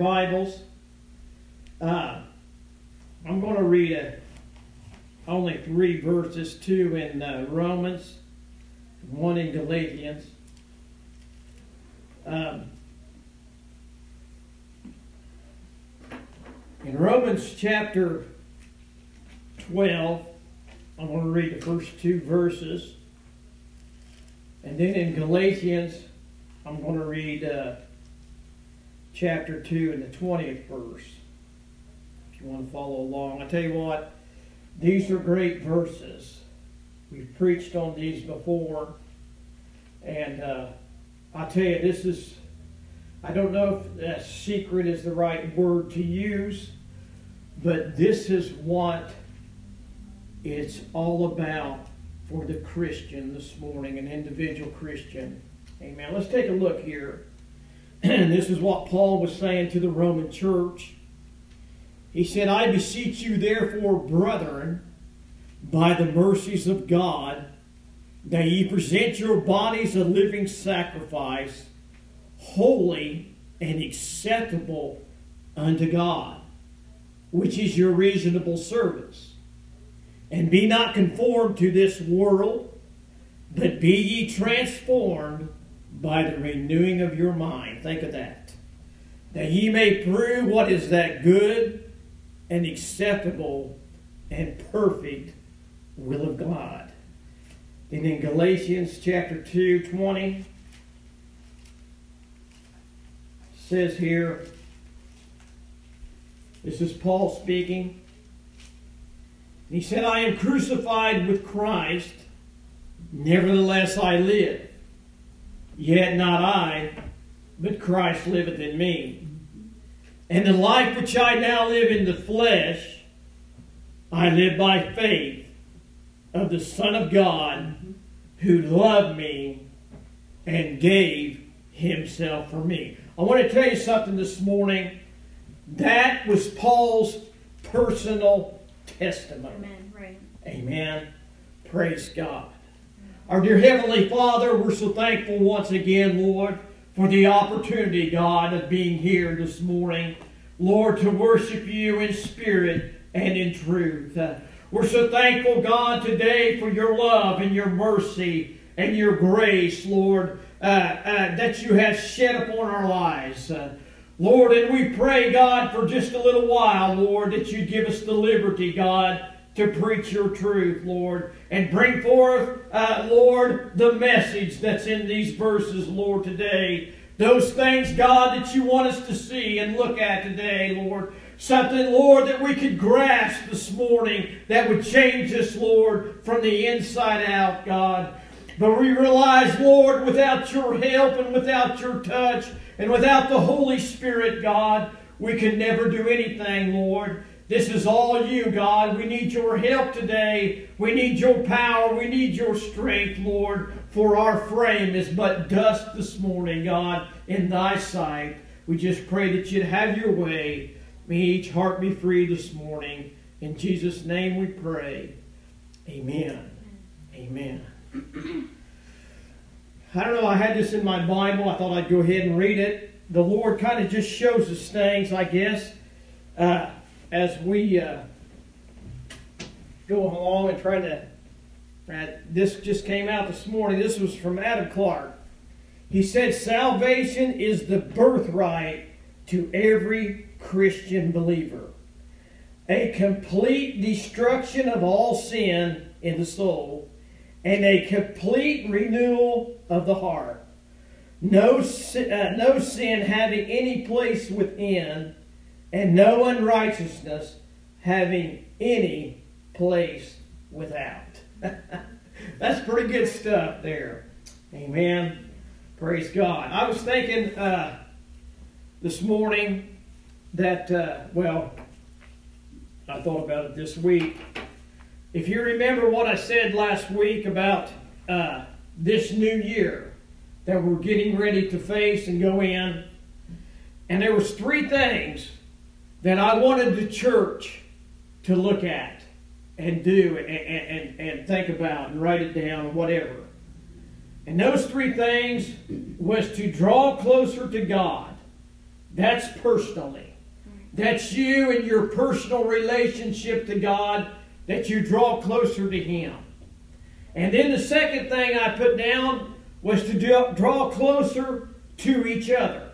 Bibles, uh, I'm going to read a, only three verses two in uh, Romans, one in Galatians. Um, in Romans chapter 12, I'm going to read the first two verses. And then in Galatians, I'm going to read uh, chapter 2 and the 20th verse. If you want to follow along. I tell you what, these are great verses. We've preached on these before. And uh, I tell you, this is, I don't know if uh, secret is the right word to use, but this is what it's all about for the Christian this morning, an individual Christian. Amen. Let's take a look here. this is what Paul was saying to the Roman church. He said, I beseech you, therefore, brethren, by the mercies of God, that ye present your bodies a living sacrifice, holy and acceptable unto God, which is your reasonable service. And be not conformed to this world, but be ye transformed by the renewing of your mind. Think of that. That ye may prove what is that good and acceptable and perfect will of God. And in Galatians chapter 2, 20, says here, this is Paul speaking. He said, I am crucified with Christ, nevertheless I live. Yet not I, but Christ liveth in me. And the life which I now live in the flesh, I live by faith of the Son of God, who loved me and gave himself for me. I want to tell you something this morning. That was Paul's personal testimony. Amen. Right. Amen. Praise God. Our dear Heavenly Father, we're so thankful once again, Lord, for the opportunity, God, of being here this morning. Lord, to worship you in spirit and in truth. We're so thankful, God, today for your love and your mercy and your grace, Lord, uh, uh, that you have shed upon our lives. Uh, Lord, and we pray, God, for just a little while, Lord, that you give us the liberty, God, to preach your truth, Lord, and bring forth, uh, Lord, the message that's in these verses, Lord, today. Those things, God, that you want us to see and look at today, Lord. Something, Lord, that we could grasp this morning that would change us, Lord, from the inside out, God. But we realize, Lord, without your help and without your touch and without the Holy Spirit, God, we can never do anything, Lord. This is all you, God. We need your help today. We need your power. We need your strength, Lord, for our frame is but dust this morning, God, in thy sight. We just pray that you'd have your way. May each heart be free this morning. In Jesus' name we pray. Amen. Amen. I don't know, I had this in my Bible. I thought I'd go ahead and read it. The Lord kind of just shows us things, I guess, uh, as we uh, go along and try to. Uh, this just came out this morning. This was from Adam Clarke. He said, Salvation is the birthright to every Christian believer. A complete destruction of all sin in the soul and a complete renewal of the heart. No, uh, no sin having any place within, and no unrighteousness having any place without. That's pretty good stuff there. Amen. Praise God. I was thinking uh, this morning that, uh, well, I thought about it this week. If you remember what I said last week about uh, this new year that we're getting ready to face and go in, and there was three things that I wanted the church to look at and do and, and, and think about and write it down, or whatever. And those three things was to draw closer to God. That's personally. That's you and your personal relationship to God that you draw closer to Him. And then the second thing I put down was to do, draw closer to each other.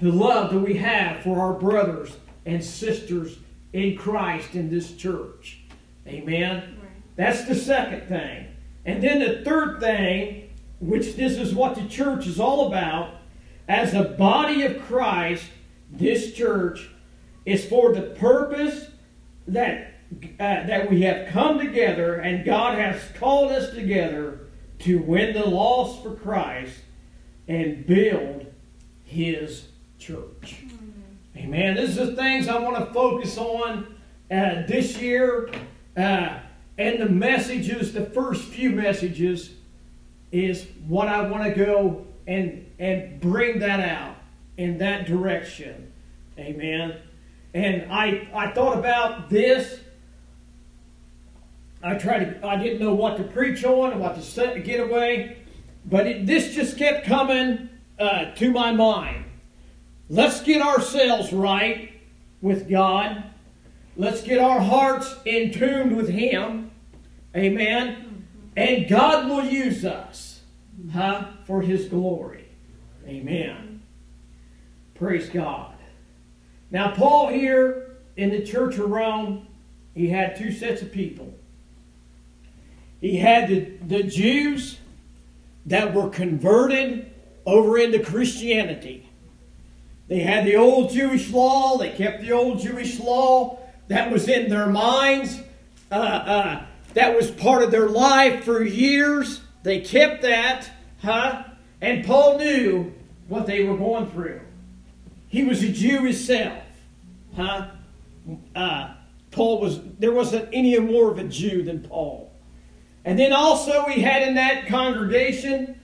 The love that we have for our brothers and sisters in Christ in this church. Amen. Right. That's the second thing. And then the third thing, which this is what the church is all about, as a body of Christ, this church is for the purpose that uh, that we have come together and God has called us together to win the lost for Christ and build His church. Amen. This is the things I want to focus on uh, this year. Uh, and the messages, the first few messages, is what I want to go and, and bring that out in that direction. Amen. And I, I thought about this. I tried to, I didn't know what to preach on, what to set, get away, but it, this just kept coming uh, to my mind. Let's get ourselves right with God. Let's get our hearts in tune with Him. Amen. And God will use us huh, for His glory. Amen. Praise God. Now, Paul here in the church of Rome, he had two sets of people. He had the, the Jews that were converted over into Christianity. They had the old Jewish law. They kept the old Jewish law. That was in their minds. Uh, uh, that was part of their life for years. They kept that, huh? And Paul knew what they were going through. He was a Jew himself, huh? Uh, Paul was there wasn't any more of a Jew than Paul. And then also we had in that congregation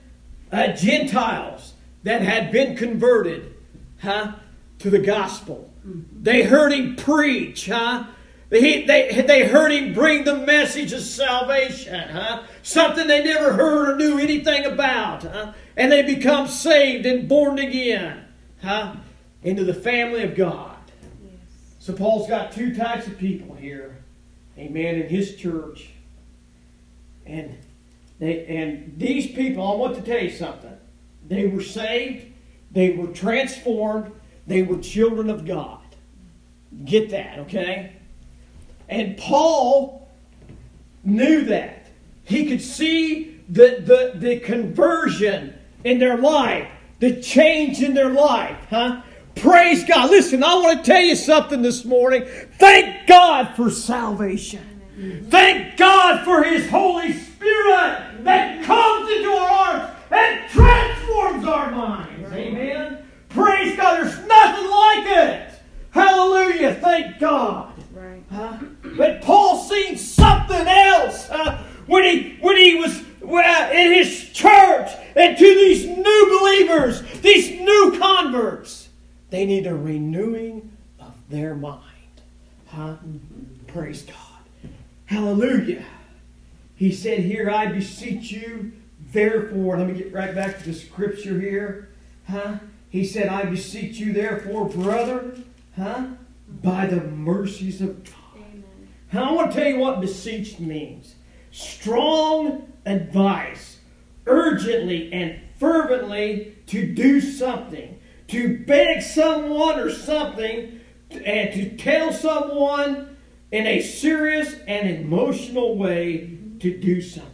uh, Gentiles that had been converted huh, to the gospel. They heard him preach, huh? They, they, they heard him bring the message of salvation, huh? Something they never heard or knew anything about, huh? And they become saved and born again, huh? Into the family of God. Yes. So Paul's got two types of people here, amen, in his church. And they and these people, I want to tell you something. They were saved they were transformed. They were children of God. Get that, okay? And Paul knew that. He could see the, the, the conversion in their life, the change in their life, huh? Praise God. Listen, I want to tell you something this morning. Thank God for salvation. Thank God for His Holy Spirit that comes into our hearts and transforms our minds. Amen. Praise God. There's nothing like it. Hallelujah. Thank God. Right. Huh? But Paul seen something else uh, when he when he was uh, in his church and to these new believers, these new converts. They need a renewing of their mind. Huh? Praise God. Hallelujah. He said here, I beseech you, Therefore, let me get right back to the scripture here. Huh? He said, I beseech you, therefore, brother, huh? By the mercies of God. Amen. I want to tell you what beseech means. Strong advice, urgently and fervently to do something, to beg someone or something, and to tell someone in a serious and emotional way to do something.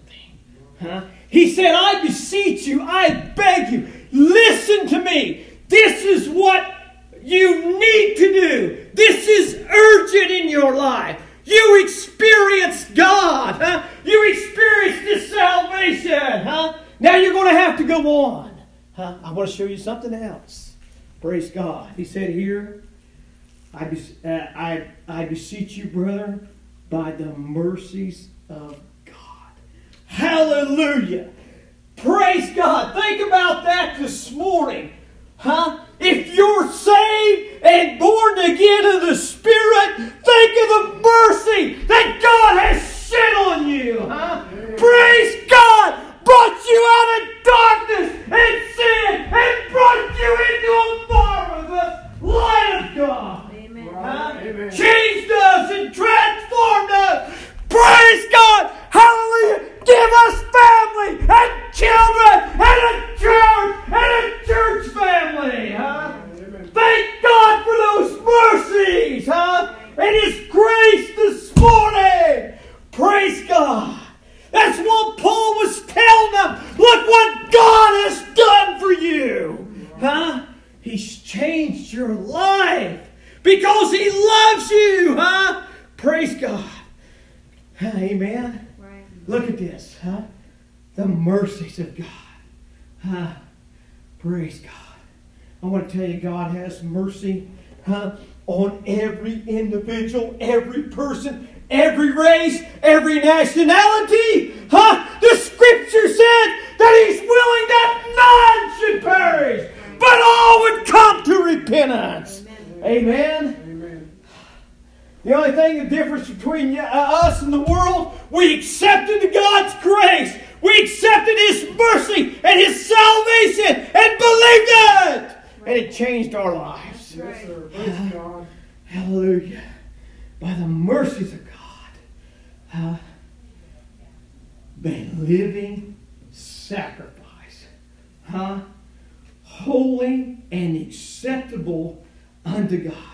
Huh? He said, I beseech you, I beg you, listen to me. This is what you need to do. This is urgent in your life. You experience God. Huh? You experience this salvation. Huh? Now you're going to have to go on. Huh? I want to show you something else. Praise God. He said here, I, uh, I, I beseech you, brother, by the mercies of God. Hallelujah. Praise God. Think about that this morning. Huh? If you're saved and born again of the Spirit, think of the mercy that God has shed on you. Huh? Praise God brought you out of darkness and sin and brought you into a marvelous light of God. Amen. Huh? Amen. Changed us and transformed us. Praise God. Hallelujah. Give us family and children and a church and a church family. Huh? Thank God for those mercies, huh? And His grace this morning. Praise God. That's what Paul was telling them. Look what God has done for you. Huh? He's changed your life because He loves you, huh? Praise God. Amen. Right. Look at this, huh? The mercies of God. Huh? Praise God. I want to tell you, God has mercy, huh? On every individual, every person, every race, every nationality. Huh? The scripture said that he's willing that none should perish, but all would come to repentance. Amen. Amen. The only thing, the difference between uh, us and the world, we accepted God's grace. We accepted His mercy and His salvation and believed it. And it changed our lives. Yes, sir. Hallelujah. By the mercies of uh, the living sacrifice, huh? Holy and acceptable unto God,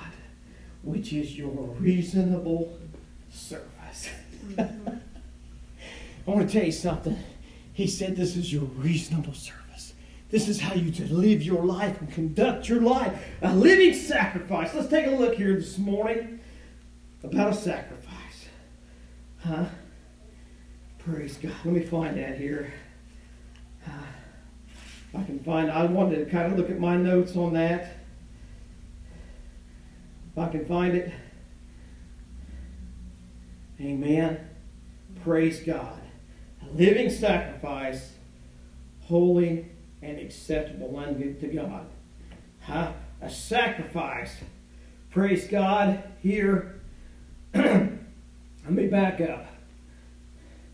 which is your reasonable service. Mm-hmm. I want to tell you something. He said this is your reasonable service. This is how you to live your life and conduct your life. A living sacrifice. Let's take a look here this morning about a sacrifice. Huh? Praise God. Let me find that here. Uh, I can find, I wanted to kind of look at my notes on that. If I can find it. Amen. Praise God. A living sacrifice, holy and acceptable unto God. Huh? A sacrifice. Praise God. Here. Let me back up.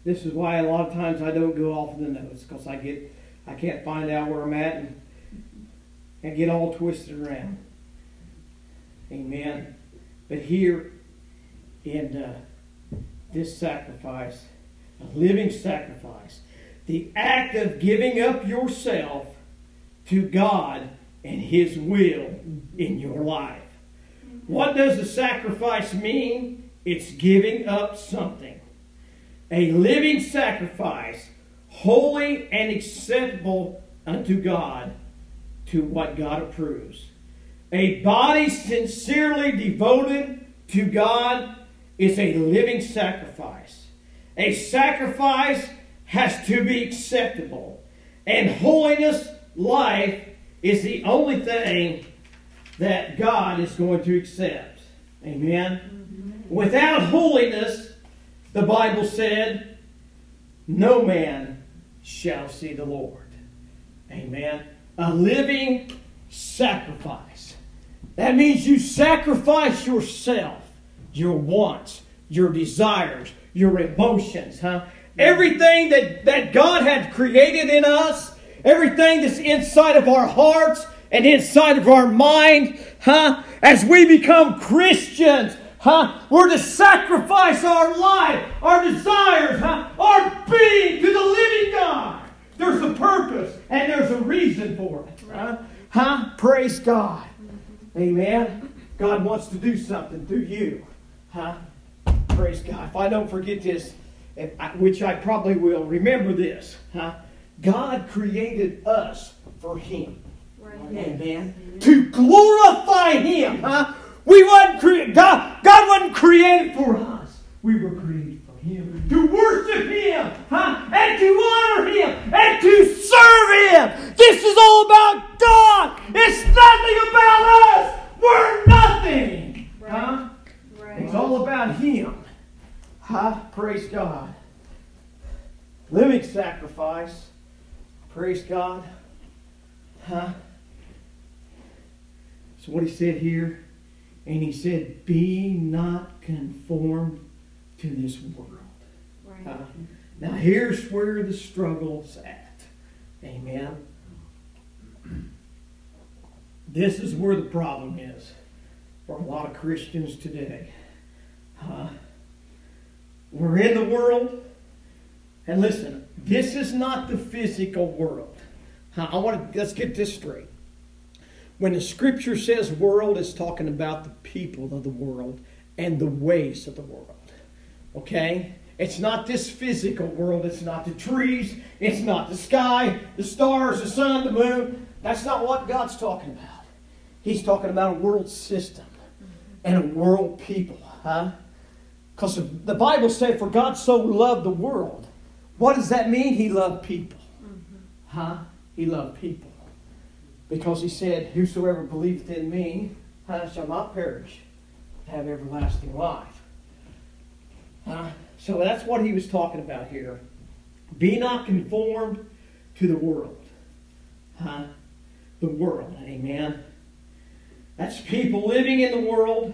This is why a lot of times I don't go off of the notes because I get I can't find out where I'm at and, and get all twisted around. Amen. But here in uh, this sacrifice, a living sacrifice, the act of giving up yourself to God and His will in your life. What does the sacrifice mean? It's giving up something. A living sacrifice, holy and acceptable unto God, to what God approves. A body sincerely devoted to God is a living sacrifice. A sacrifice has to be acceptable. And holiness life is the only thing that God is going to accept. Amen. Without holiness, the Bible said, no man shall see the Lord. Amen. A living sacrifice. That means you sacrifice yourself, your wants, your desires, your emotions, huh? Everything that, that God had created in us, everything that's inside of our hearts and inside of our mind, huh? As we become Christians, Huh? We're to sacrifice our life, our desires, huh? our being to the living God. There's a purpose and there's a reason for it. Huh? huh? Praise God. Amen. God wants to do something through you. Huh? Praise God. If I don't forget this, which I probably will, remember this. Huh? God created us for Him. Right. Amen. To glorify Him. Huh? We wasn't created. God, God wasn't created for us. We were created. To worship Him, huh? and to honor Him, and to serve Him. This is all about God. It's nothing about us. We're nothing. Huh? Right. It's all about Him. Huh? Praise God. Living sacrifice. Praise God. Huh? So what he said here, and he said, Be not conformed to this world. Uh, now here's where the struggle's at. Amen. This is where the problem is for a lot of Christians today. Uh, we're in the world, and listen, this is not the physical world. I want to let's get this straight. When the scripture says world, it's talking about the people of the world and the ways of the world. Okay? It's not this physical world. It's not the trees. It's not the sky, the stars, the sun, the moon. That's not what God's talking about. He's talking about a world system and a world people. Huh? Because the Bible said, For God so loved the world. What does that mean? He loved people. Huh? He loved people. Because he said, Whosoever believeth in me huh, shall not perish, have everlasting life. Huh? So that's what he was talking about here. Be not conformed to the world. Huh? The world. Amen. That's people living in the world,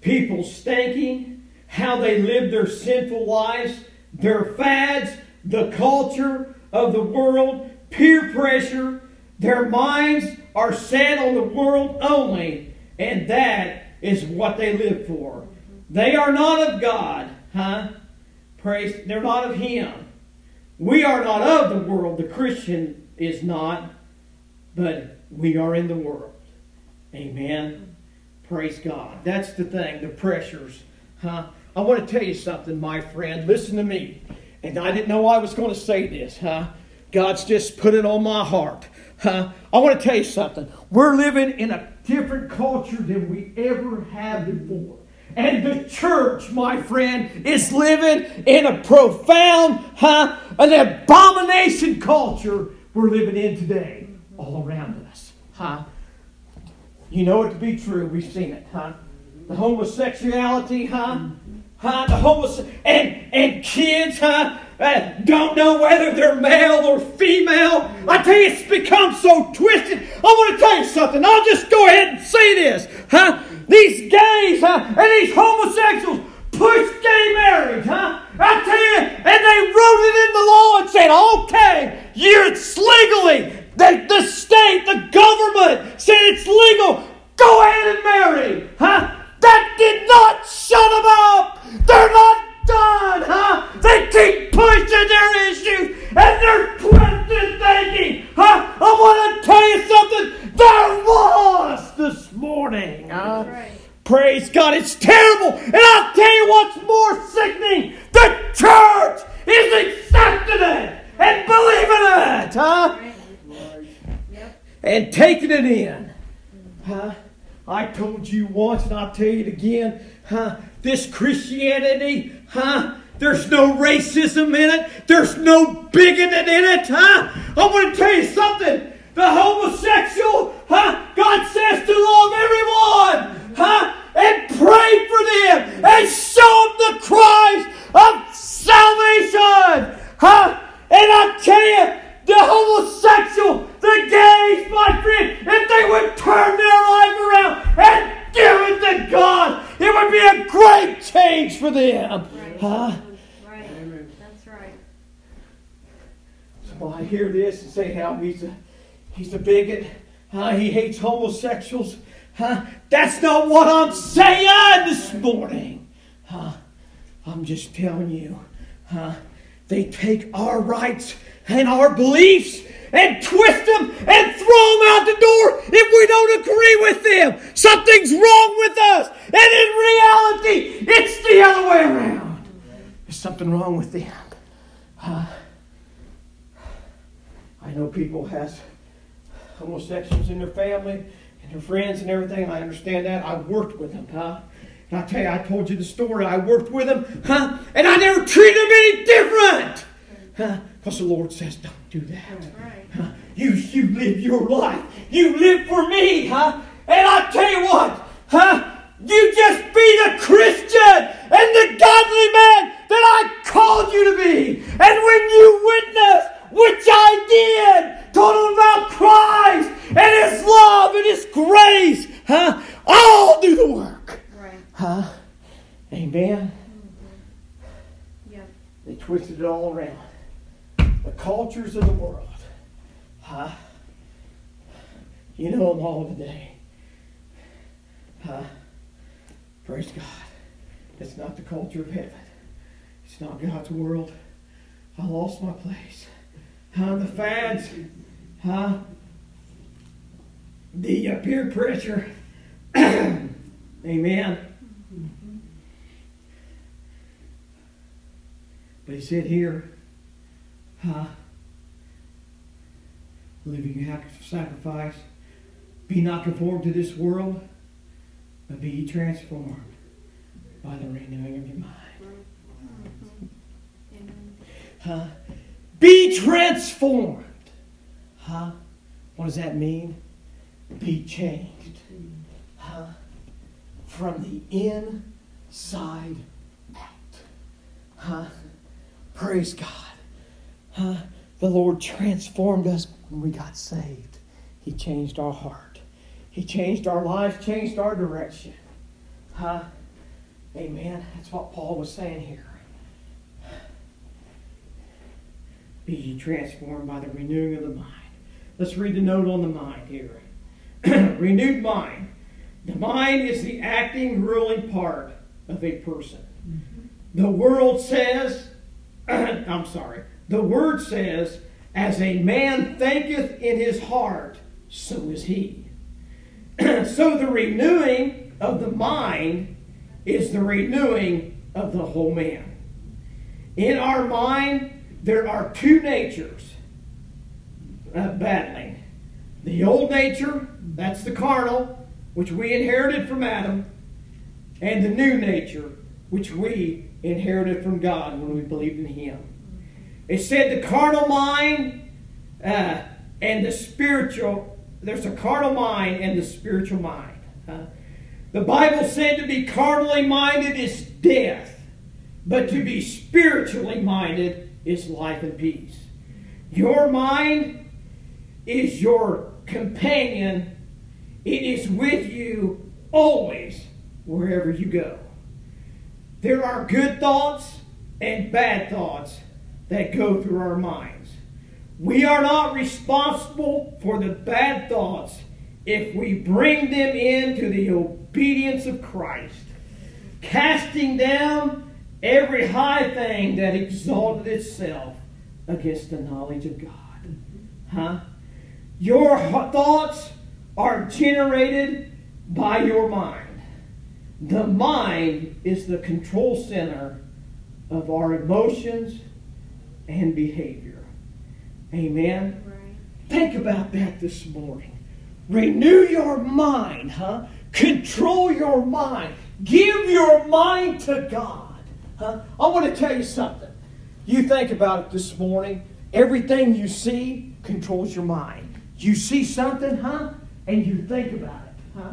people stinking, how they live their sinful lives, their fads, the culture of the world, peer pressure. Their minds are set on the world only, and that is what they live for. They are not of God, huh? Praise, they're not of Him. We are not of the world. The Christian is not, but we are in the world. Amen. Praise God. That's the thing, the pressures, huh? I want to tell you something, my friend. Listen to me. And I didn't know I was going to say this, huh? God's just put it on my heart. Huh? I want to tell you something. We're living in a different culture than we ever have before. And the church, my friend, is living in a profound, huh, an abomination culture we're living in today, all around us, huh? You know it to be true. We've seen it, huh? The homosexuality, huh? Huh? The homos and and kids, huh? Uh, don't know whether they're male or female. I tell you, it's become so twisted. I want to tell you something. I'll just go ahead and say this, huh? These gays, huh, and these homosexuals push gay marriage, huh? I tell you, and they wrote it in the law and said, okay, you're it's legally. The, the state, the government said it's legal. Go ahead and marry, huh? That did not shut them up. They're not done, huh? They keep pushing their issues and they're twisted thinking, huh? I want to tell you something. They're lost this morning, huh? Right. Praise God, it's terrible. And I'll tell you what's more sickening. The church is accepting it and believing it, huh? Yep. and taking it in. Huh? I told you once, and I'll tell you it again. Huh? This Christianity, huh? There's no racism in it. There's no bigoted in it, huh? I want to tell you something. The homosexual, huh? God says to love everyone, huh? And pray for them and show them the Christ of salvation, huh? And I tell you, the homosexual, the gays, my friend, if they would turn their life around and give it to God, it would be a great change for them. Right. Huh? Right. That's right. So I hear this and say how he's a he's a bigot. He hates homosexuals. Huh? That's not what I'm saying this morning. Huh? I'm just telling you. Huh? They take our rights and our beliefs and twist them and throw them out the door if we don't agree with them. Something's wrong with us. And in reality, it's the other way around. There's something wrong with them. I know people has homosexuals in their family and their friends and everything. I understand that. I've worked with them, huh? And I tell you, I told you the story. I worked with them, huh? And I never treated them any different. Huh? Because the Lord says, don't do that. Huh? You, you live your life. You live for me, huh? And I tell you what, huh? You just be the Christian and the godly man that I called you to be. And when you witness, which I did, told them about Christ and His love and His grace, huh? I'll do the work. Right. Huh? Amen. Mm-hmm. Yep. They twisted it all around. The cultures of the world. Huh? You know them all today. Huh? Praise God. It's not the culture of heaven. It's not God's world. I lost my place. Huh? The fads. Huh? The uh, peer pressure. Amen. But he said here, huh? Living of sacrifice. Be not conformed to this world, but be transformed by the renewing of your mind. Huh? Be transformed. Huh? What does that mean? Be changed. Huh? From the inside out. Huh? Praise God. Huh? The Lord transformed us when we got saved. He changed our heart. He changed our lives, changed our direction. Huh? Amen. That's what Paul was saying here. Be transformed by the renewing of the mind. Let's read the note on the mind here. Renewed mind. The mind is the acting, ruling part of a person. The world says, I'm sorry, the word says, as a man thinketh in his heart, so is he. so the renewing of the mind is the renewing of the whole man. In our mind, there are two natures uh, battling. The old nature, that's the carnal, which we inherited from Adam, and the new nature, which we inherited from God when we believed in Him. It said the carnal mind uh, and the spiritual, there's a carnal mind and the spiritual mind. The Bible said to be carnally minded is death, but to be spiritually minded is life and peace. Your mind is your companion, it is with you always, wherever you go. There are good thoughts and bad thoughts that go through our minds. We are not responsible for the bad thoughts if we bring them into the obedience of Christ, casting down every high thing that exalted itself against the knowledge of God. Huh? Your thoughts are generated by your mind. The mind is the control center of our emotions and behavior. Amen. Right. Think about that this morning. Renew your mind, huh? Control your mind. Give your mind to God. Huh? I want to tell you something. You think about it this morning. Everything you see controls your mind. You see something, huh? And you think about it, huh?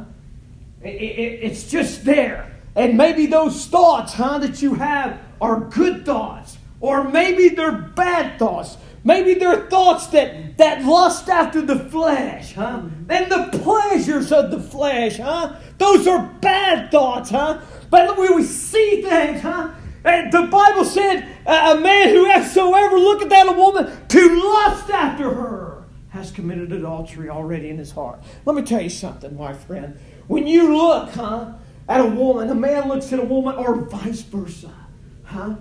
It- it- it's just there. And maybe those thoughts, huh, that you have are good thoughts. Or maybe they're bad thoughts. Maybe they're thoughts that, that lust after the flesh, huh? And the pleasures of the flesh, huh? Those are bad thoughts, huh? But we see things, huh? The Bible said, a man whosoever looketh at a woman to lust after her has committed adultery already in his heart. Let me tell you something, my friend. When you look, huh, at a woman, a man looks at a woman, or vice versa, huh?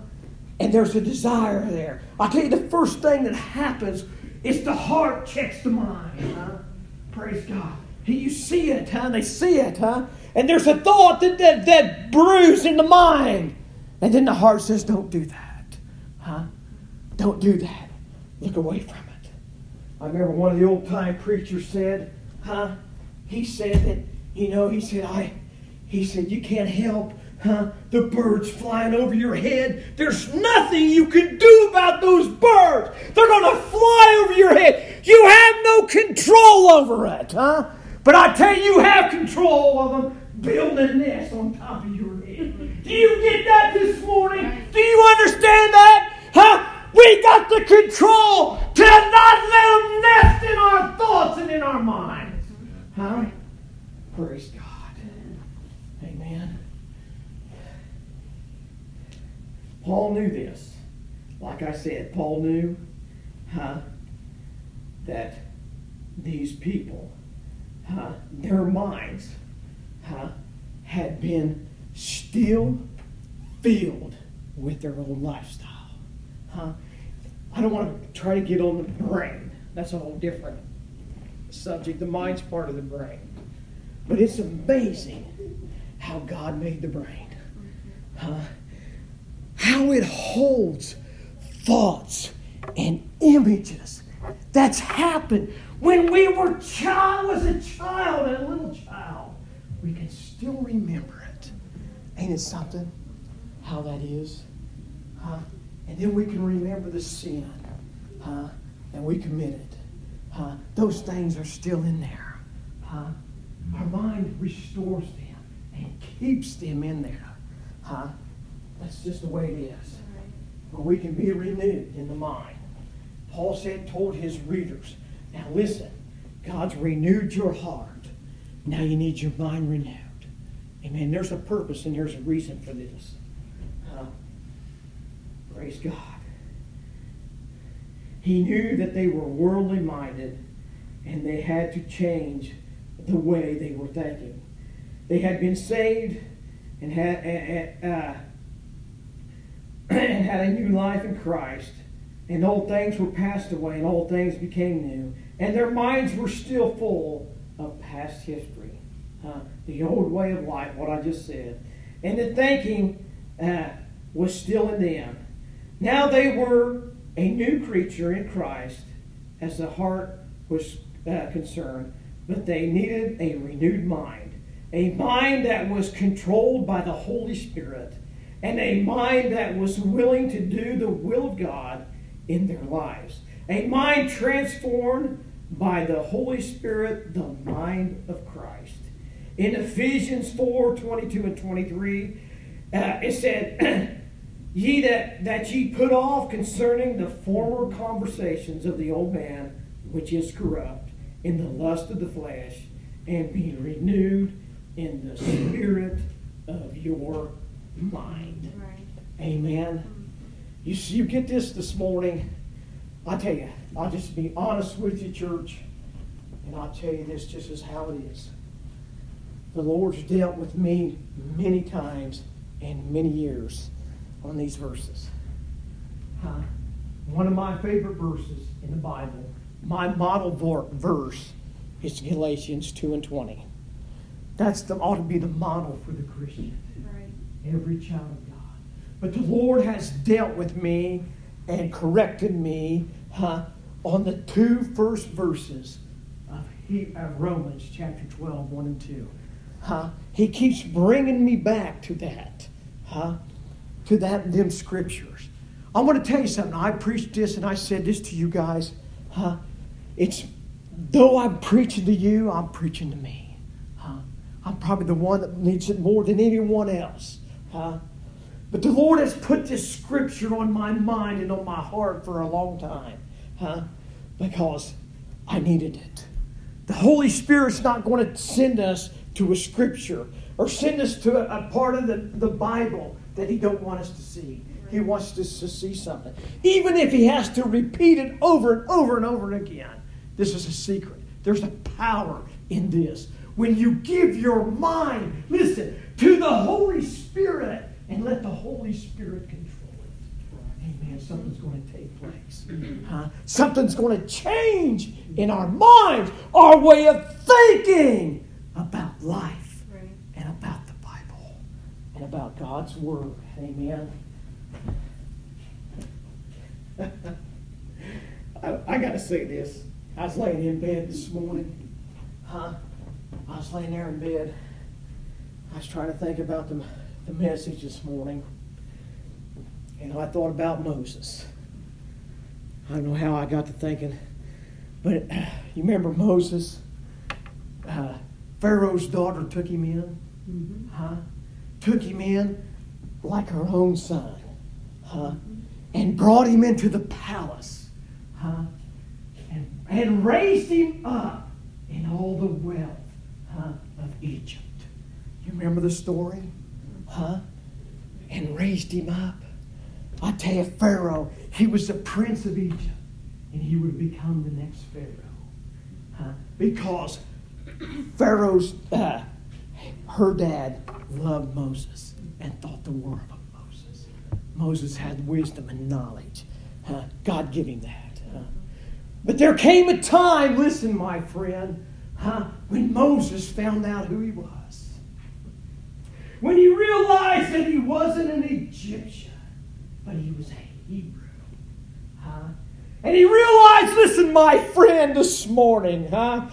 And there's a desire there. I'll tell you the first thing that happens is the heart checks the mind, huh? Praise God. You see it, huh? They see it, huh? And there's a thought that, that, that brews in the mind. And then the heart says, Don't do that. Huh? Don't do that. Look away from it. I remember one of the old time preachers said, huh? He said that, you know, he said, I he said, you can't help Huh? The birds flying over your head. There's nothing you can do about those birds. They're going to fly over your head. You have no control over it, huh? But I tell you, you have control of them. Build a nest on top of your. Do you get that this morning? Do you understand that? Huh? We got the control to not let them nest in our thoughts and in our minds. Huh? Praise God. Amen. Paul knew this. Like I said, Paul knew huh, that these people, huh, their minds, huh, had been still filled with their own lifestyle. Huh? I don't want to try to get on the brain. That's a whole different subject. The mind's part of the brain. But it's amazing how God made the brain. Huh? How it holds thoughts and images. That's happened when we were child was a child, a little child. We can still remember. Ain't it something? How that is? Huh? And then we can remember the sin huh, that we committed. Huh? Those things are still in there. Huh? Our mind restores them and keeps them in there. Huh? That's just the way it is. But we can be renewed in the mind. Paul said, told his readers, now listen, God's renewed your heart. Now you need your mind renewed. Amen. There's a purpose and there's a reason for this. Uh, praise God. He knew that they were worldly minded and they had to change the way they were thinking. They had been saved and had, uh, and had a new life in Christ, and old things were passed away, and old things became new, and their minds were still full of past history, uh, the old way of life, what I just said, and the thinking uh, was still in them. Now they were a new creature in Christ, as the heart was uh, concerned but they needed a renewed mind, a mind that was controlled by the Holy Spirit, and a mind that was willing to do the will of God in their lives. A mind transformed by the Holy Spirit, the mind of Christ. In Ephesians 4 22 and 23, uh, it said, Ye that, that ye put off concerning the former conversations of the old man, which is corrupt in the lust of the flesh and be renewed in the spirit of your mind. Right. Amen. You you get this this morning. I tell you, I'll just be honest with you, church, and I'll tell you this just as how it is. The Lord's dealt with me many times and many years on these verses. Huh? One of my favorite verses in the Bible my model verse is Galatians 2 and 20. That's the, ought to be the model for the Christian. Right. Every child of God. But the Lord has dealt with me and corrected me huh, on the two first verses of, he, of Romans chapter 12, 1 and 2. Huh? He keeps bringing me back to that. Huh? To that them scriptures. I want to tell you something. I preached this and I said this to you guys. Huh? It's though I'm preaching to you, I'm preaching to me. Huh? I'm probably the one that needs it more than anyone else. Huh? But the Lord has put this scripture on my mind and on my heart for a long time. Huh? Because I needed it. The Holy Spirit's not going to send us to a scripture or send us to a, a part of the, the Bible that He don't want us to see. He wants us to see something. Even if He has to repeat it over and over and over again. This is a secret. There's a power in this. When you give your mind, listen, to the Holy Spirit and let the Holy Spirit control it. Amen. Something's going to take place. Huh? Something's going to change in our minds, our way of thinking about life right. and about the Bible and about God's Word. Amen. I, I got to say this. I was laying in bed this morning. Huh? I was laying there in bed. I was trying to think about the the message this morning, and I thought about Moses. I don't know how I got to thinking, but uh, you remember Moses? Uh, Pharaoh's daughter took him in, mm-hmm. huh? Took him in like her own son, huh? And brought him into the palace, huh? And, and raised him up in all the wealth huh, of Egypt. You remember the story? Huh? And raised him up. I tell you, Pharaoh, he was the prince of Egypt, and he would become the next Pharaoh. Huh? Because Pharaoh's, uh, her dad loved Moses and thought the world of Moses. Moses had wisdom and knowledge. God gave him that. But there came a time, listen, my friend, huh, when Moses found out who he was. When he realized that he wasn't an Egyptian, but he was a Hebrew. Huh? And he realized, listen, my friend, this morning, huh?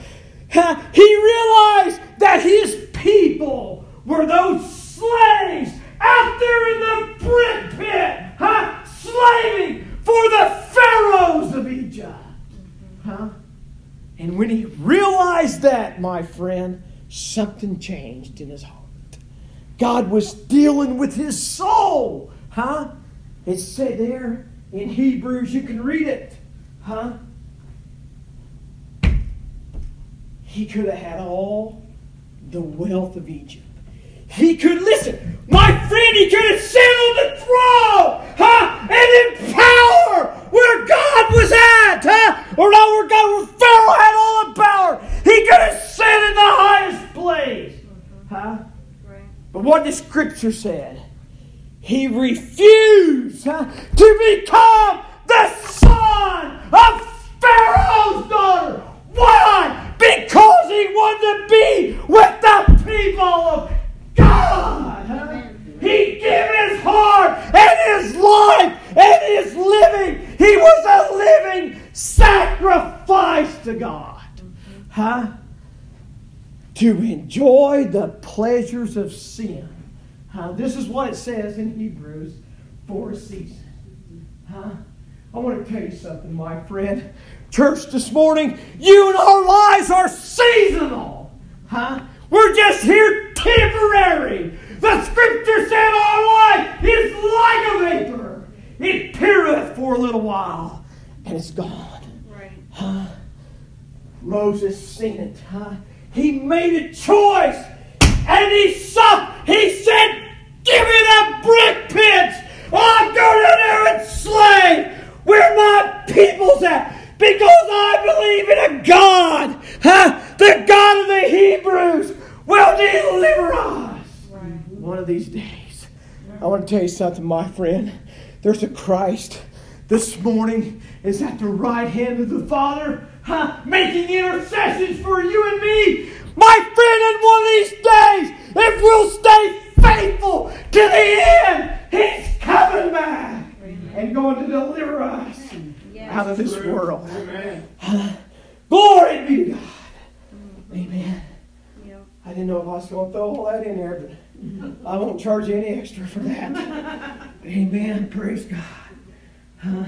He realized that his people were those slaves out there in the brick pit, huh? Slaving for the pharaohs of Egypt. Huh? And when he realized that, my friend, something changed in his heart. God was dealing with his soul. Huh? It said there in Hebrews, you can read it. Huh? He could have had all the wealth of Egypt. He could, listen, my friend, he could have sat on the throne, huh? And in power where God was at, huh? Or not where God, where Pharaoh had all the power. He could have sat in the highest place, huh? But what the scripture said, he refused huh, to become the son of Pharaoh's daughter. Why? Because he wanted to be with the people of God. He gave his heart and his life and his living. He was a living sacrifice to God. Huh? To enjoy the pleasures of sin. Huh? This is what it says in Hebrews for a season. Huh? I want to tell you something, my friend. Church, this morning, you and our lives are seasonal. Huh? We're just here temporary. The scripture said our life is like a vapor. It appeareth for a little while and it's gone. Right. Huh? Moses seen it. Huh? He made a choice and he sucked. He said, Give me that brick pits. I'll go down there and slay where my people's at. Because I believe in a God, huh? the God of the Hebrews will deliver us one of these days. I want to tell you something, my friend. There's a Christ this morning is at the right hand of the Father, huh? making intercessions for you and me. My friend, in one of these days, if we'll stay faithful to the end, He's coming back and going to deliver us out of this world. Glory be to God. Mm. Amen. I didn't know if I was going to throw all that in there, but mm-hmm. I won't charge you any extra for that. Amen. Praise God. Huh?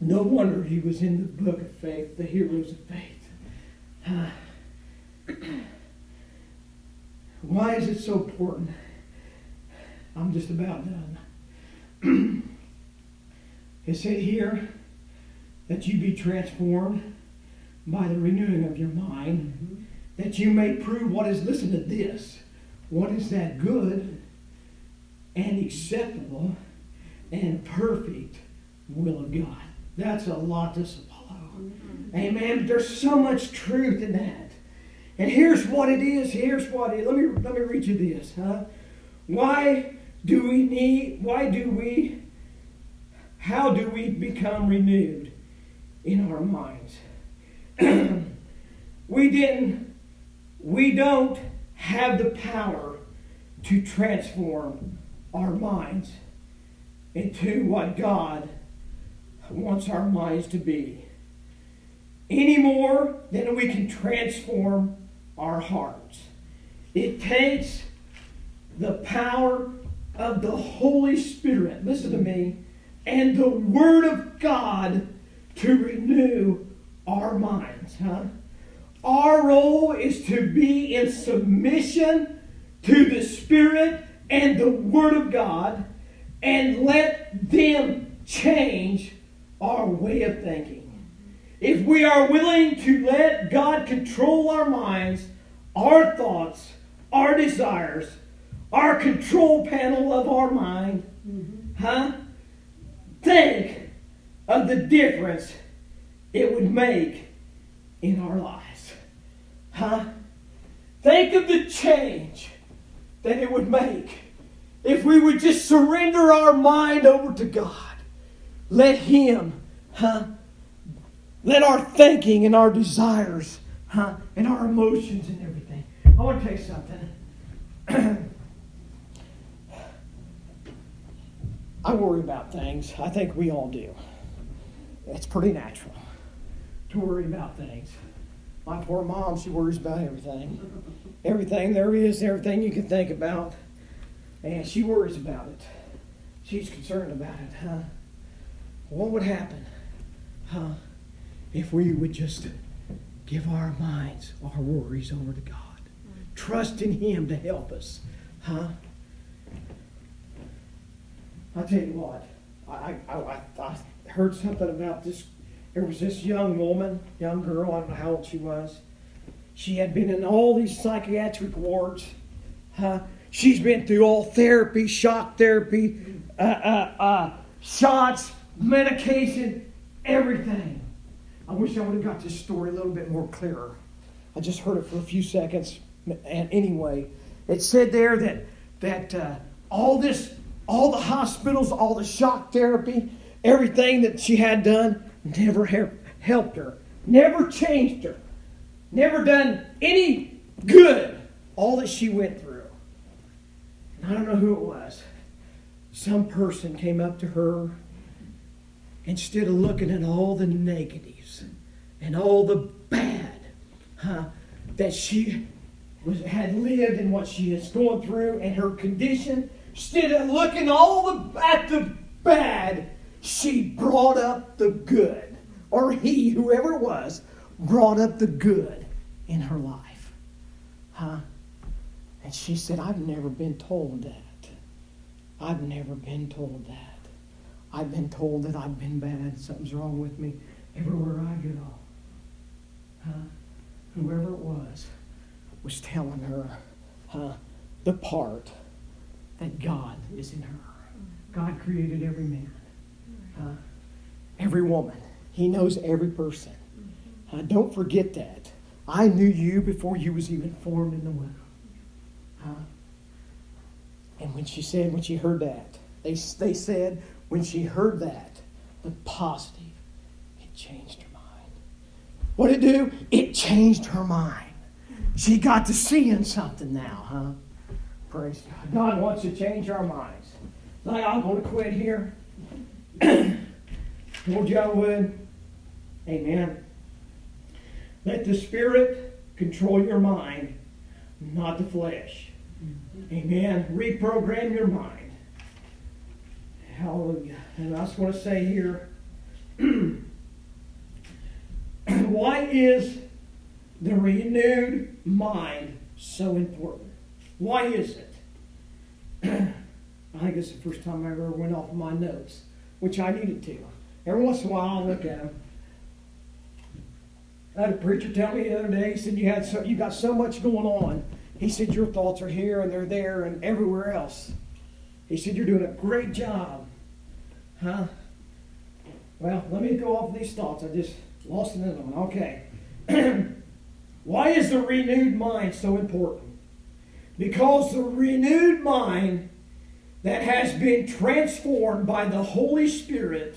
No wonder he was in the book of faith, the heroes of faith. Huh? Why is it so important? I'm just about done. it said here that you be transformed by the renewing of your mind. Mm-hmm that you may prove what is, listen to this, what is that good and acceptable and perfect will of God. That's a lot to swallow. Mm-hmm. Amen. There's so much truth in that. And here's what it is. Here's what it is. Let me let me read you this, huh? Why do we need why do we how do we become renewed in our minds? we didn't we don't have the power to transform our minds into what God wants our minds to be any more than we can transform our hearts. It takes the power of the Holy Spirit, listen to me, and the Word of God to renew our minds. Huh? Our role is to be in submission to the Spirit and the Word of God and let them change our way of thinking. If we are willing to let God control our minds, our thoughts, our desires, our control panel of our mind, mm-hmm. huh? Think of the difference it would make in our lives. Huh? Think of the change that it would make if we would just surrender our mind over to God. Let Him, huh? Let our thinking and our desires, huh? And our emotions and everything. I want to tell you something. I worry about things. I think we all do. It's pretty natural to worry about things. My poor mom, she worries about everything. Everything there is, everything you can think about. And she worries about it. She's concerned about it, huh? What would happen, huh, if we would just give our minds, our worries over to God? Trust in Him to help us, huh? I'll tell you what, I, I, I, I heard something about this there was this young woman, young girl, I don't know how old she was. She had been in all these psychiatric wards. Huh? She's been through all therapy, shock therapy, uh, uh, uh, shots, medication, everything. I wish I would have got this story a little bit more clearer. I just heard it for a few seconds. And anyway, it said there that that uh, all this, all the hospitals, all the shock therapy, everything that she had done, never helped her, never changed her, never done any good, all that she went through. And I don't know who it was. Some person came up to her instead of looking at all the negatives and all the bad huh, that she was, had lived and what she is going through and her condition, instead of looking all the, at the bad, she brought up the good. Or he, whoever it was, brought up the good in her life. Huh? And she said, I've never been told that. I've never been told that. I've been told that I've been bad, something's wrong with me everywhere I go. Huh? Whoever it was was telling her huh, the part that God is in her. God created every man. Uh, every woman. He knows every person. Uh, don't forget that. I knew you before you was even formed in the womb. Uh, and when she said, when she heard that, they, they said, when she heard that, the positive, it changed her mind. What did it do? It changed her mind. She got to seeing something now, huh? Praise God. God wants to change our minds. Like, I'm going to quit here. Lord I would. Amen. Let the Spirit control your mind, not the flesh. Amen. Reprogram your mind. Hallelujah. And I just want to say here why is the renewed mind so important? Why is it? I think it's the first time I ever went off my notes which I needed to. Every once in a while, I'll look at them. I had a preacher tell me the other day. He said you had so you got so much going on. He said your thoughts are here and they're there and everywhere else. He said you're doing a great job, huh? Well, let me go off these thoughts. I just lost another one. Okay. Why is the renewed mind so important? Because the renewed mind that has been transformed by the Holy Spirit,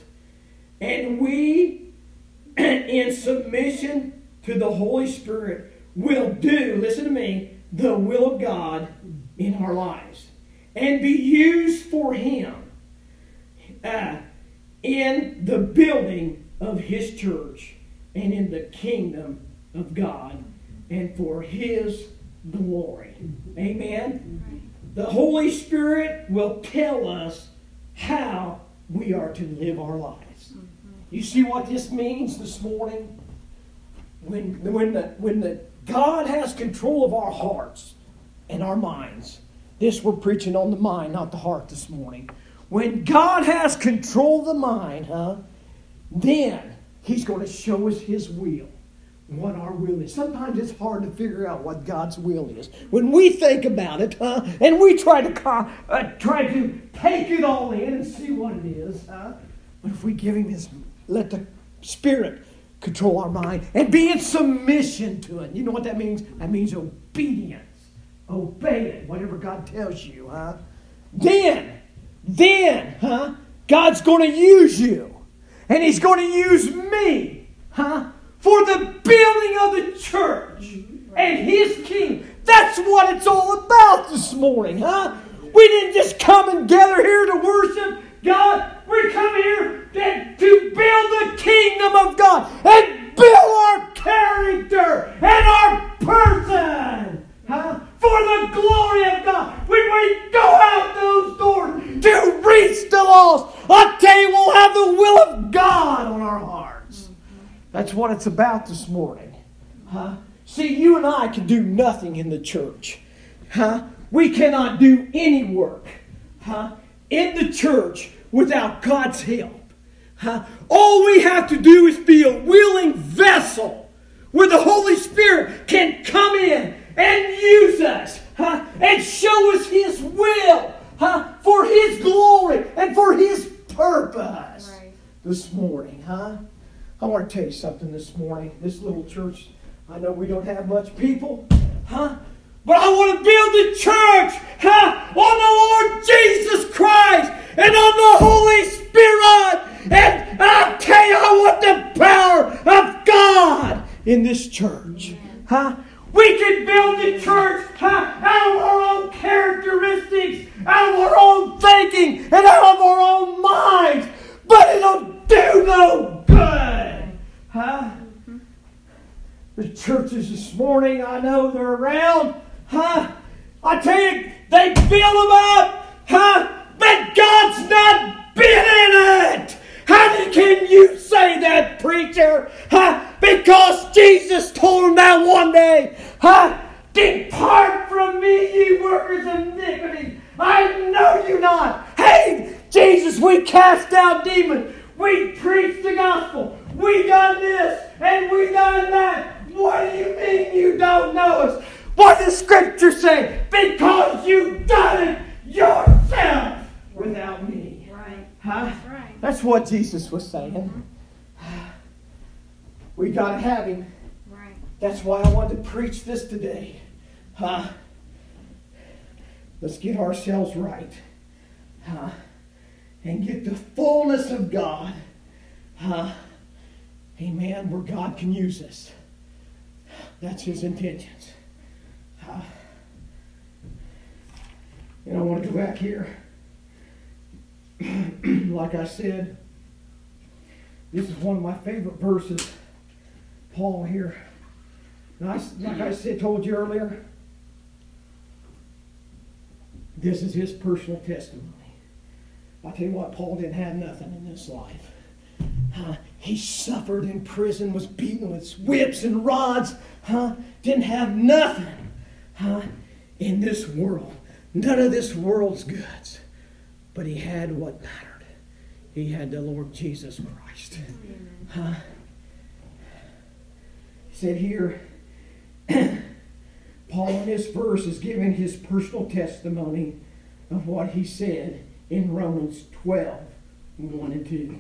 and we, in submission to the Holy Spirit, will do, listen to me, the will of God in our lives and be used for Him uh, in the building of His church and in the kingdom of God and for His glory. Amen. the Holy Spirit will tell us how we are to live our lives. Mm-hmm. You see what this means this morning? When, when, the, when the God has control of our hearts and our minds, this we're preaching on the mind, not the heart this morning. When God has control of the mind, huh, then He's going to show us His will, what our will is. Sometimes it's hard to figure out what God's will is. When we think about it, huh, and we try to uh, try to take it all in and see what it is, huh, but if we give Him His, let the Spirit control our mind and be in submission to it. You know what that means? That means obedience. Obey it, whatever God tells you, huh? Then, then, huh? God's going to use you. And He's going to use me, huh? For the building of the church and His kingdom. That's what it's all about this morning, huh? We didn't just come and gather here to worship God. We come here to, to build the kingdom of God and build our character and our person. Huh? For the glory of God. When we go out those doors to reach the lost, I tell you, we'll have the will of God on our hearts. That's what it's about this morning. Huh? See, you and I can do nothing in the church. Huh? We cannot do any work. Huh? In the church without God's help. Huh? All we have to do is be a willing vessel where the Holy Spirit can come in and use us huh? and show us His will huh? for His glory and for His purpose right. this morning. Huh? I want to tell you something this morning. This little church, I know we don't have much people, huh? But I want to build the church huh, on the Lord Jesus Christ and on the Holy Spirit. And I tell you, I want the power of God in this church. Huh? We can build the church huh, out of our own characteristics, out of our own thinking, and out of our own minds. But it'll do no good. Huh? The churches this morning, I know they're around. Huh? I tell you, they build them up. Huh? But God's not been in it. How can you say that, preacher? Huh? Because Jesus told him that one day. Huh? Depart from me, ye workers of iniquity. I know you not. Hey, Jesus, we cast out demons. We preach the gospel. We done this and we done that. What do you mean you don't know us? What does Scripture say? Because you done it yourself without me. Right. Huh? That's right. That's what Jesus was saying. Mm-hmm. We got to have him. Right. That's why I wanted to preach this today. Huh? Let's get ourselves right. Huh? And get the fullness of God. Huh? Amen. Where God can use us. That's his intentions. Huh? And I want to go back here. like I said, this is one of my favorite verses. Paul here. And I, like I said, told you earlier, this is his personal testimony. I tell you what, Paul didn't have nothing in this life. Uh, he suffered in prison, was beaten with whips and rods, huh? Didn't have nothing, huh? In this world. None of this world's goods. But he had what mattered. He had the Lord Jesus Christ. Huh? He said here, Paul in this verse is giving his personal testimony of what he said in Romans 12, 1 and 2.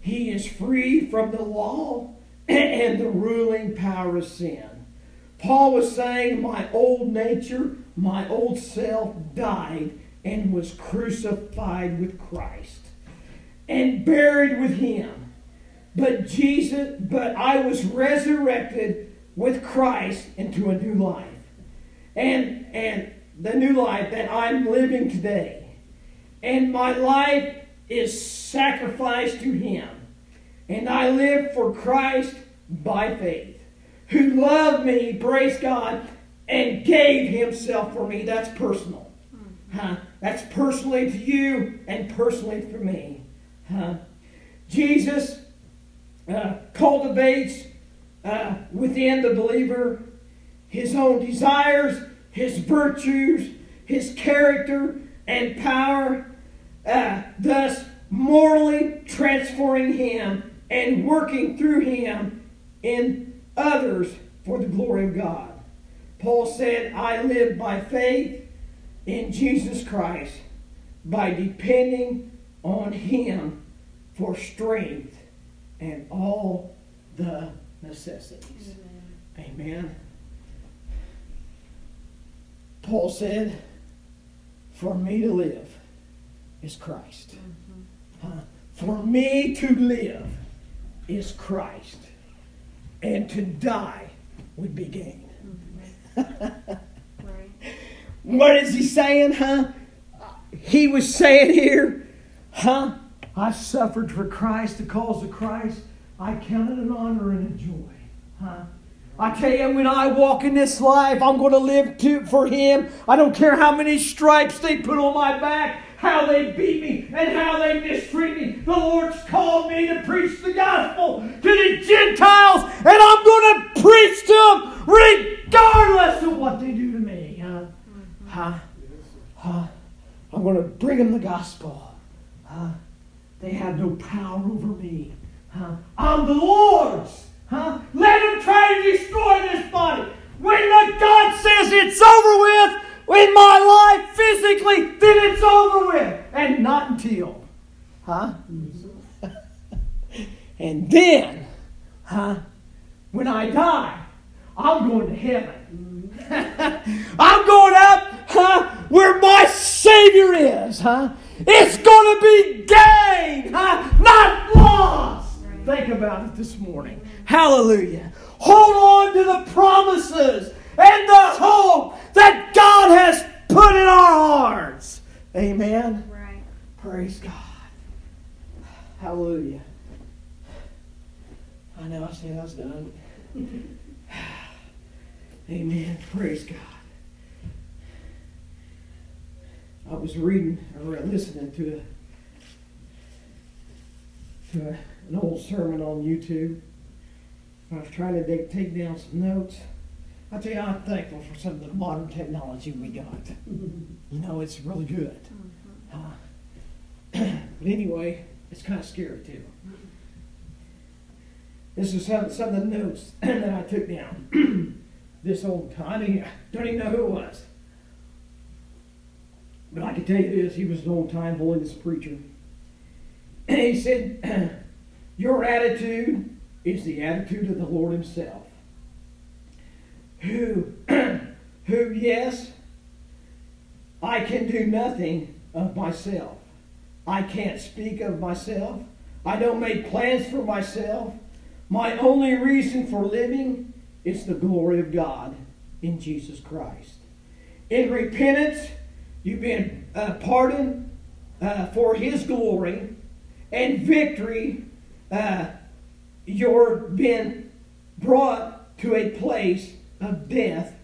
He is free from the law and the ruling power of sin. Paul was saying, My old nature, my old self died and was crucified with Christ and buried with him. But Jesus, but I was resurrected with Christ into a new life. And and the new life that I'm living today. And my life is sacrificed to him. And I live for Christ by faith. Who loved me, praise God, and gave himself for me. That's personal. Huh? That's personally to you and personally for me. Huh? Jesus uh, cultivates uh, within the believer his own desires, his virtues, his character, and power, uh, thus morally transforming him and working through him in others for the glory of God. Paul said, I live by faith in Jesus Christ, by depending on him for strength and all the necessities. Amen. Amen. Paul said, For me to live is Christ. Mm-hmm. For me to live is Christ. And to die would be gain. Mm-hmm. right. What is he saying, huh? He was saying here, huh? I suffered for Christ, the cause of Christ. I count it an honor and a joy. Huh? I tell you, when I walk in this life, I'm going to live to, for Him. I don't care how many stripes they put on my back, how they beat me, and how they mistreat me. The Lord's called me to preach the gospel to the Gentiles, and I'm going to preach to them regardless of what they do to me. Huh? Huh? Huh? I'm going to bring them the gospel. Huh? They have no power over me. Huh? I'm the Lord's. Huh? Let them try to destroy this body. When the God says it's over with in my life physically, then it's over with. And not until. Huh? and then, huh? When I die, I'm going to heaven. I'm going up huh, where my Savior is. Huh? It's going to be gain, huh? not loss. Think about it this morning. Hallelujah. Hold on to the promises and the hope that God has put in our hearts. Amen. Right. Praise God. Hallelujah. I know I said I was done. Amen. Praise God. I was reading or listening to a, to a, an old sermon on YouTube. I was trying to take, take down some notes. I tell you, I'm thankful for some of the modern technology we got. You know, it's really good. Uh, but anyway, it's kind of scary too. This is some, some of the notes that I took down. this old time, I don't even know who it was. But I can tell you this, he was an old time holiness preacher. And he said, Your attitude is the attitude of the Lord Himself. Who, who, yes, I can do nothing of myself. I can't speak of myself. I don't make plans for myself. My only reason for living is the glory of God in Jesus Christ. In repentance, you've been uh, pardoned uh, for His glory and victory. Uh, you're been brought to a place of death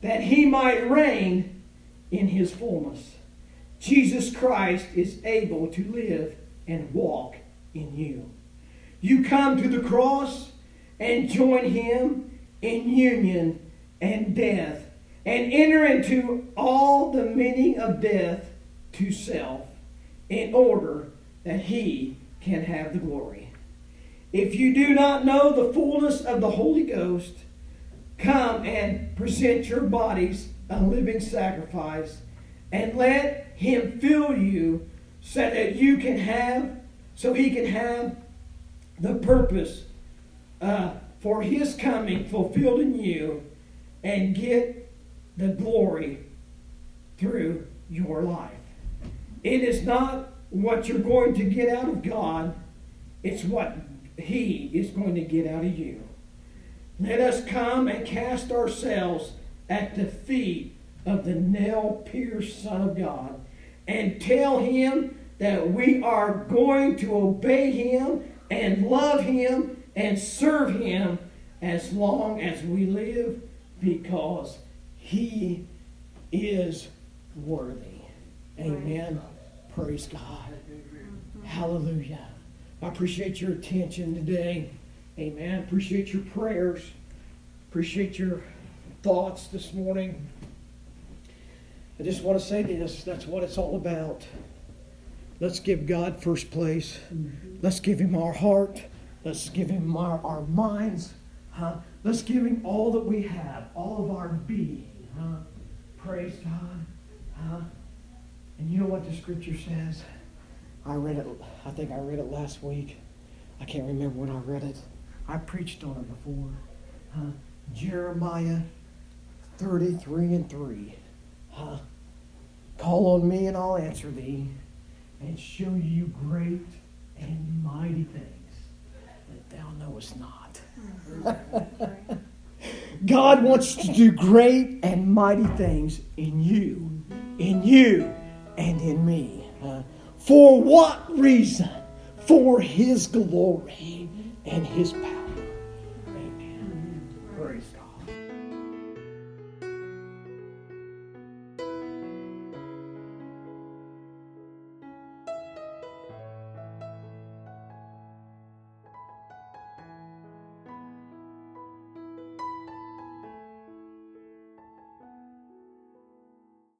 that he might reign in his fullness. Jesus Christ is able to live and walk in you. You come to the cross and join him in union and death and enter into all the meaning of death to self in order that he can have the glory. If you do not know the fullness of the Holy Ghost, come and present your bodies a living sacrifice and let him fill you so that you can have so he can have the purpose uh, for his coming fulfilled in you and get the glory through your life it is not what you're going to get out of god it's what he is going to get out of you. Let us come and cast ourselves at the feet of the nail pierced Son of God and tell him that we are going to obey him and love him and serve him as long as we live because he is worthy. Amen. Praise God. Hallelujah. I appreciate your attention today. Amen. Appreciate your prayers. Appreciate your thoughts this morning. I just want to say this that's what it's all about. Let's give God first place. Let's give Him our heart. Let's give Him our, our minds. Huh? Let's give Him all that we have, all of our being. Huh? Praise God. Huh? And you know what the scripture says? I read it, I think I read it last week. I can't remember when I read it. I preached on it before. Huh? Jeremiah 33 and 3. Huh? Call on me and I'll answer thee and show you great and mighty things that thou knowest not. God wants to do great and mighty things in you, in you, and in me. For what reason? For His glory and His power.